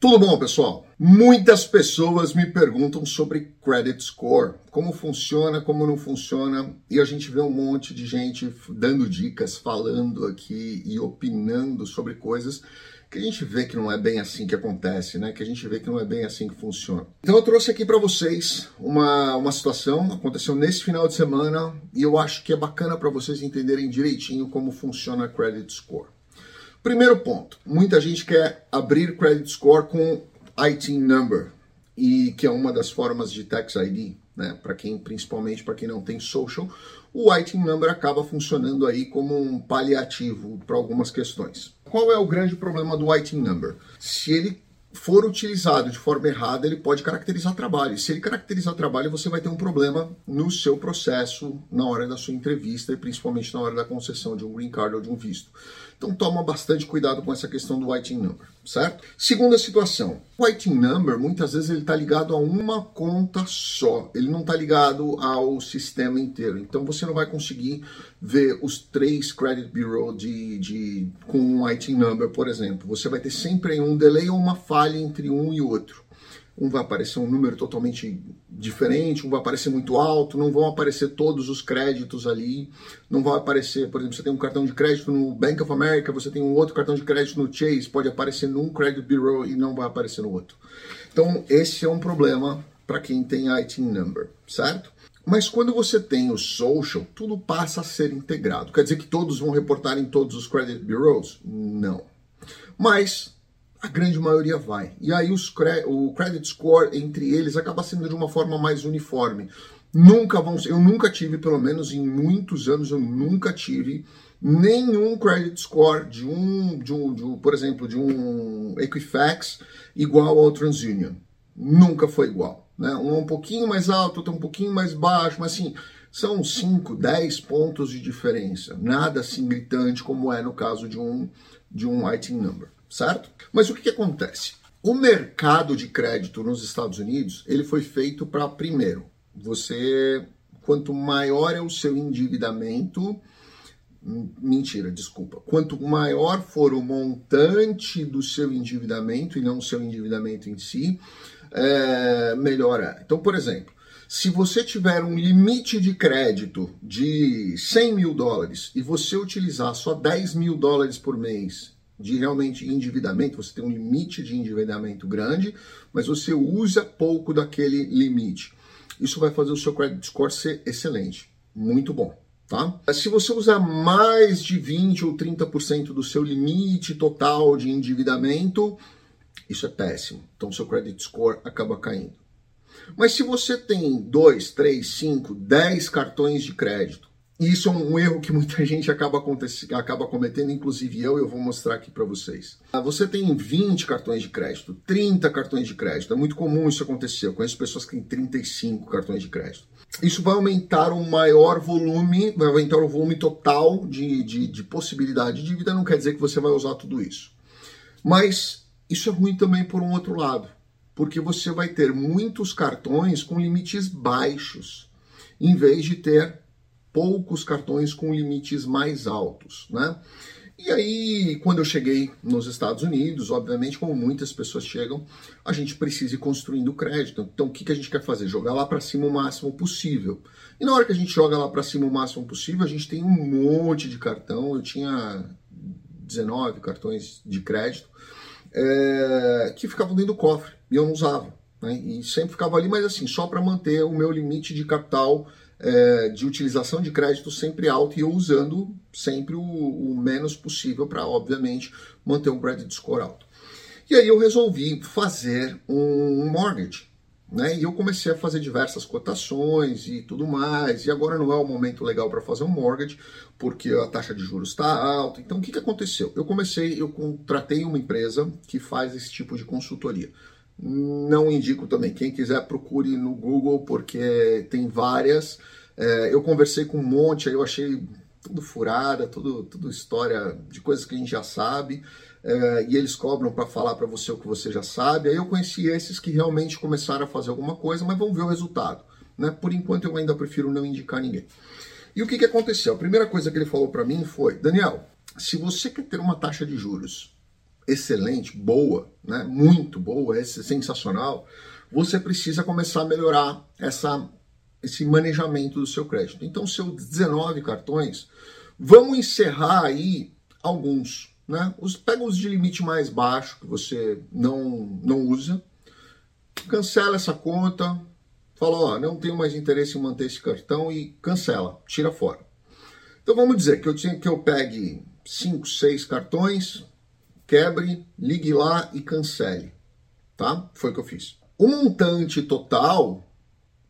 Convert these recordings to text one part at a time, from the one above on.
Tudo bom, pessoal? Muitas pessoas me perguntam sobre credit score, como funciona, como não funciona, e a gente vê um monte de gente dando dicas, falando aqui e opinando sobre coisas que a gente vê que não é bem assim que acontece, né? Que a gente vê que não é bem assim que funciona. Então eu trouxe aqui para vocês uma, uma situação, aconteceu nesse final de semana, e eu acho que é bacana para vocês entenderem direitinho como funciona credit score. Primeiro ponto, muita gente quer abrir credit score com IT number, e que é uma das formas de tax ID, né? Para quem, principalmente para quem não tem social, o IT number acaba funcionando aí como um paliativo para algumas questões. Qual é o grande problema do IT number? Se ele for utilizado de forma errada, ele pode caracterizar trabalho. Se ele caracterizar trabalho, você vai ter um problema no seu processo na hora da sua entrevista e principalmente na hora da concessão de um green card ou de um visto. Então toma bastante cuidado com essa questão do whiting number, certo? Segunda situação, o whiting number muitas vezes ele está ligado a uma conta só, ele não está ligado ao sistema inteiro. Então você não vai conseguir ver os três credit bureau de, de com um whiting number, por exemplo. Você vai ter sempre um delay ou uma falha entre um e outro um vai aparecer um número totalmente diferente, um vai aparecer muito alto, não vão aparecer todos os créditos ali, não vai aparecer, por exemplo, você tem um cartão de crédito no Bank of America, você tem um outro cartão de crédito no Chase, pode aparecer num credit bureau e não vai aparecer no outro. Então, esse é um problema para quem tem IT number, certo? Mas quando você tem o social, tudo passa a ser integrado. Quer dizer que todos vão reportar em todos os credit bureaus? Não. Mas a grande maioria vai. E aí os o credit score entre eles acaba sendo de uma forma mais uniforme. Nunca vão eu nunca tive, pelo menos em muitos anos, eu nunca tive nenhum credit score de um, de um, de um por exemplo, de um Equifax igual ao TransUnion. Nunca foi igual. Né? Um é um pouquinho mais alto, outro é um pouquinho mais baixo, mas assim, são 5, 10 pontos de diferença. Nada assim gritante como é no caso de um, de um IT number certo? Mas o que, que acontece? O mercado de crédito nos Estados Unidos, ele foi feito para, primeiro, você, quanto maior é o seu endividamento, mentira, desculpa, quanto maior for o montante do seu endividamento e não o seu endividamento em si, é, melhor é. Então, por exemplo, se você tiver um limite de crédito de 100 mil dólares e você utilizar só 10 mil dólares por mês de realmente endividamento, você tem um limite de endividamento grande, mas você usa pouco daquele limite. Isso vai fazer o seu credit score ser excelente, muito bom. Tá? Se você usar mais de 20 ou 30% do seu limite total de endividamento, isso é péssimo. Então, seu credit score acaba caindo. Mas se você tem 2, 3, 5, 10 cartões de crédito, isso é um erro que muita gente acaba, acaba cometendo, inclusive eu, eu vou mostrar aqui para vocês. Ah, você tem 20 cartões de crédito, 30 cartões de crédito, é muito comum isso acontecer. Eu conheço pessoas que têm 35 cartões de crédito. Isso vai aumentar o maior volume, vai aumentar o volume total de, de, de possibilidade de dívida, não quer dizer que você vai usar tudo isso. Mas isso é ruim também por um outro lado, porque você vai ter muitos cartões com limites baixos, em vez de ter poucos cartões com limites mais altos, né? E aí, quando eu cheguei nos Estados Unidos, obviamente, como muitas pessoas chegam, a gente precisa ir construindo crédito. Então, o que, a gente quer fazer? Jogar lá para cima o máximo possível. E na hora que a gente joga lá para cima o máximo possível, a gente tem um monte de cartão. Eu tinha 19 cartões de crédito é, que ficavam dentro do cofre e eu não usava. Né? E sempre ficava ali, mas assim, só para manter o meu limite de capital é, de utilização de crédito sempre alto e eu usando sempre o, o menos possível para, obviamente, manter um credit score alto. E aí eu resolvi fazer um mortgage. Né? E eu comecei a fazer diversas cotações e tudo mais. E agora não é o momento legal para fazer um mortgage, porque a taxa de juros está alta. Então o que, que aconteceu? Eu comecei, eu contratei uma empresa que faz esse tipo de consultoria. Não indico também. Quem quiser, procure no Google, porque tem várias. É, eu conversei com um monte, aí eu achei tudo furada, tudo, tudo história de coisas que a gente já sabe. É, e eles cobram para falar para você o que você já sabe. Aí eu conheci esses que realmente começaram a fazer alguma coisa, mas vão ver o resultado. Né? Por enquanto eu ainda prefiro não indicar ninguém. E o que, que aconteceu? A primeira coisa que ele falou para mim foi: Daniel, se você quer ter uma taxa de juros excelente, boa, né? Muito boa, é sensacional. Você precisa começar a melhorar essa, esse manejamento do seu crédito. Então, seus 19 cartões, vamos encerrar aí alguns, né? Os, pega os de limite mais baixo que você não, não usa, cancela essa conta, fala, ó, não tenho mais interesse em manter esse cartão e cancela, tira fora. Então vamos dizer que eu tinha que eu pegue 5, 6 cartões, quebre, ligue lá e cancele, tá? Foi o que eu fiz. O montante total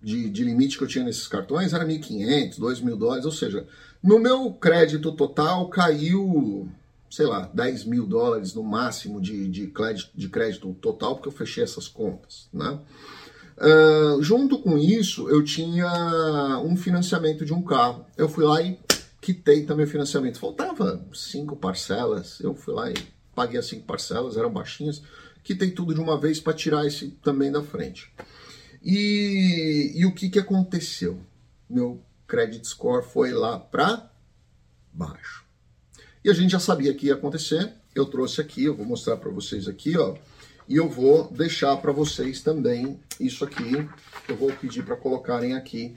de, de limite que eu tinha nesses cartões era 1.500, 2.000 dólares, ou seja, no meu crédito total caiu, sei lá, 10 mil dólares no máximo de, de, crédito, de crédito total, porque eu fechei essas contas, né? Uh, junto com isso, eu tinha um financiamento de um carro. Eu fui lá e quitei também o financiamento. Faltava cinco parcelas, eu fui lá e paguei as cinco parcelas, eram baixinhas. Quitei tudo de uma vez para tirar esse também da frente. E, e o que, que aconteceu? Meu credit score foi lá para baixo. E a gente já sabia que ia acontecer. Eu trouxe aqui, eu vou mostrar para vocês aqui, ó. E eu vou deixar para vocês também isso aqui. Eu vou pedir para colocarem aqui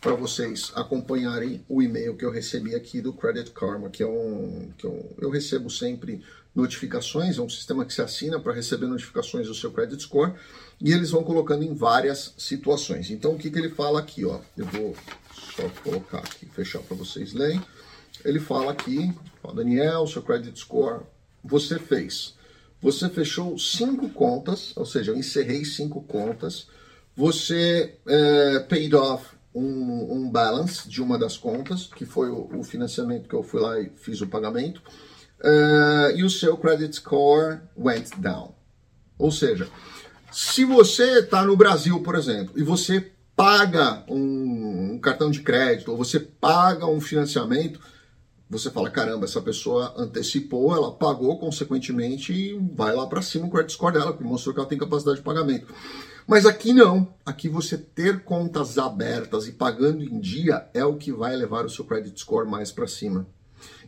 para vocês acompanharem o e-mail que eu recebi aqui do Credit Karma, que é um que eu, eu recebo sempre notificações, é um sistema que se assina para receber notificações do seu credit score e eles vão colocando em várias situações. Então o que, que ele fala aqui, ó? Eu vou só colocar aqui, fechar para vocês lerem. Ele fala aqui, ó, Daniel, seu credit score, você fez. Você fechou cinco contas, ou seja, eu encerrei cinco contas. Você é, paid off um, um, balance de uma das contas, que foi o, o, financiamento que eu fui lá e fiz o pagamento. Uh, e o seu credit score went down. Ou seja, se você está no Brasil, por exemplo, e você paga um, um, cartão de crédito ou você paga um financiamento, você fala, caramba, essa pessoa antecipou, ela pagou, consequentemente, vai lá para cima o credit score dela, que mostrou que ela tem capacidade de pagamento. Mas aqui não. Aqui você ter contas abertas e pagando em dia é o que vai levar o seu credit score mais para cima.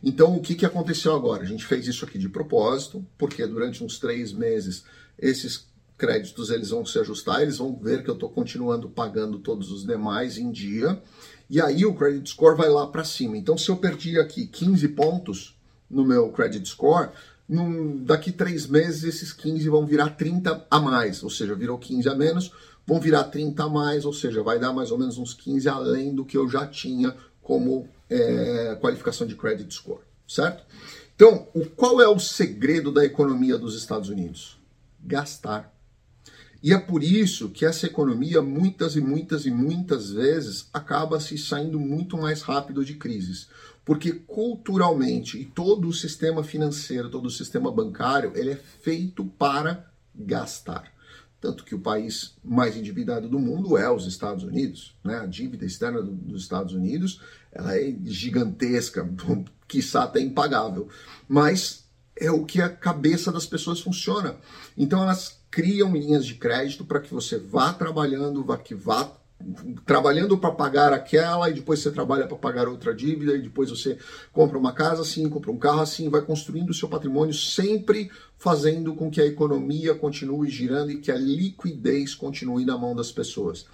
Então, o que, que aconteceu agora? A gente fez isso aqui de propósito, porque durante uns três meses esses créditos eles vão se ajustar, eles vão ver que eu estou continuando pagando todos os demais em dia, e aí o credit score vai lá para cima. Então, se eu perdi aqui 15 pontos no meu credit score, num, daqui três meses esses 15 vão virar 30 a mais, ou seja, virou 15 a menos, vão virar 30 a mais, ou seja, vai dar mais ou menos uns 15 além do que eu já tinha como é, qualificação de credit score, certo? Então, o, qual é o segredo da economia dos Estados Unidos? Gastar. E é por isso que essa economia, muitas e muitas e muitas vezes, acaba se saindo muito mais rápido de crises. Porque culturalmente, e todo o sistema financeiro, todo o sistema bancário, ele é feito para gastar. Tanto que o país mais endividado do mundo é os Estados Unidos. Né? A dívida externa dos Estados Unidos ela é gigantesca, quiçá até impagável. Mas é o que a cabeça das pessoas funciona. Então elas criam linhas de crédito para que você vá trabalhando, vá que vá trabalhando para pagar aquela e depois você trabalha para pagar outra dívida e depois você compra uma casa assim, compra um carro assim, vai construindo o seu patrimônio sempre fazendo com que a economia continue girando e que a liquidez continue na mão das pessoas.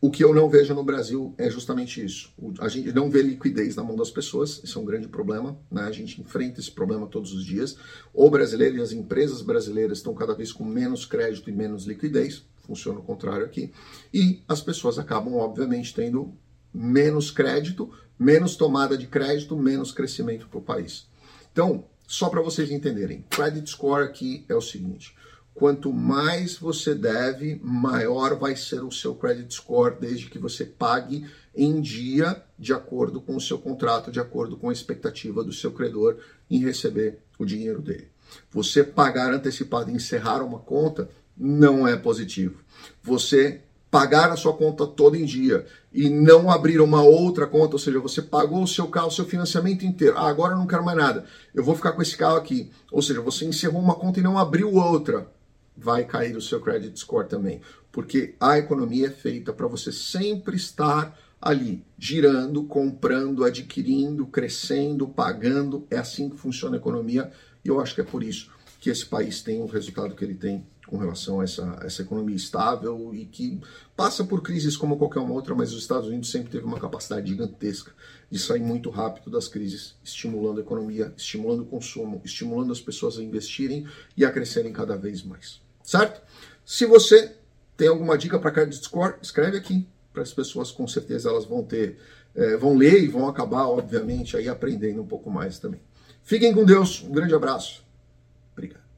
O que eu não vejo no Brasil é justamente isso. A gente não vê liquidez na mão das pessoas, isso é um grande problema, né? A gente enfrenta esse problema todos os dias. O brasileiro e as empresas brasileiras estão cada vez com menos crédito e menos liquidez, funciona o contrário aqui. E as pessoas acabam, obviamente, tendo menos crédito, menos tomada de crédito, menos crescimento para o país. Então, só para vocês entenderem, credit score aqui é o seguinte: quanto mais você deve, maior vai ser o seu credit score, desde que você pague em dia, de acordo com o seu contrato, de acordo com a expectativa do seu credor em receber o dinheiro dele. Você pagar antecipado e encerrar uma conta não é positivo. Você pagar a sua conta toda em dia e não abrir uma outra conta, ou seja, você pagou o seu carro, o seu financiamento inteiro. Ah, agora eu não quero mais nada. Eu vou ficar com esse carro aqui. Ou seja, você encerrou uma conta e não abriu outra vai cair o seu credit score também, porque a economia é feita para você sempre estar ali, girando, comprando, adquirindo, crescendo, pagando. É assim que funciona a economia e eu acho que é por isso que esse país tem o resultado que ele tem com relação a essa, essa economia estável e que passa por crises como qualquer uma outra, mas os Estados Unidos sempre teve uma capacidade gigantesca de sair muito rápido das crises, estimulando a economia, estimulando o consumo, estimulando as pessoas a investirem e a crescerem cada vez mais. Certo? Se você tem alguma dica para Credit Score, escreve aqui para as pessoas, com certeza elas vão ter, é, vão ler e vão acabar, obviamente, aí aprendendo um pouco mais também. Fiquem com Deus, um grande abraço.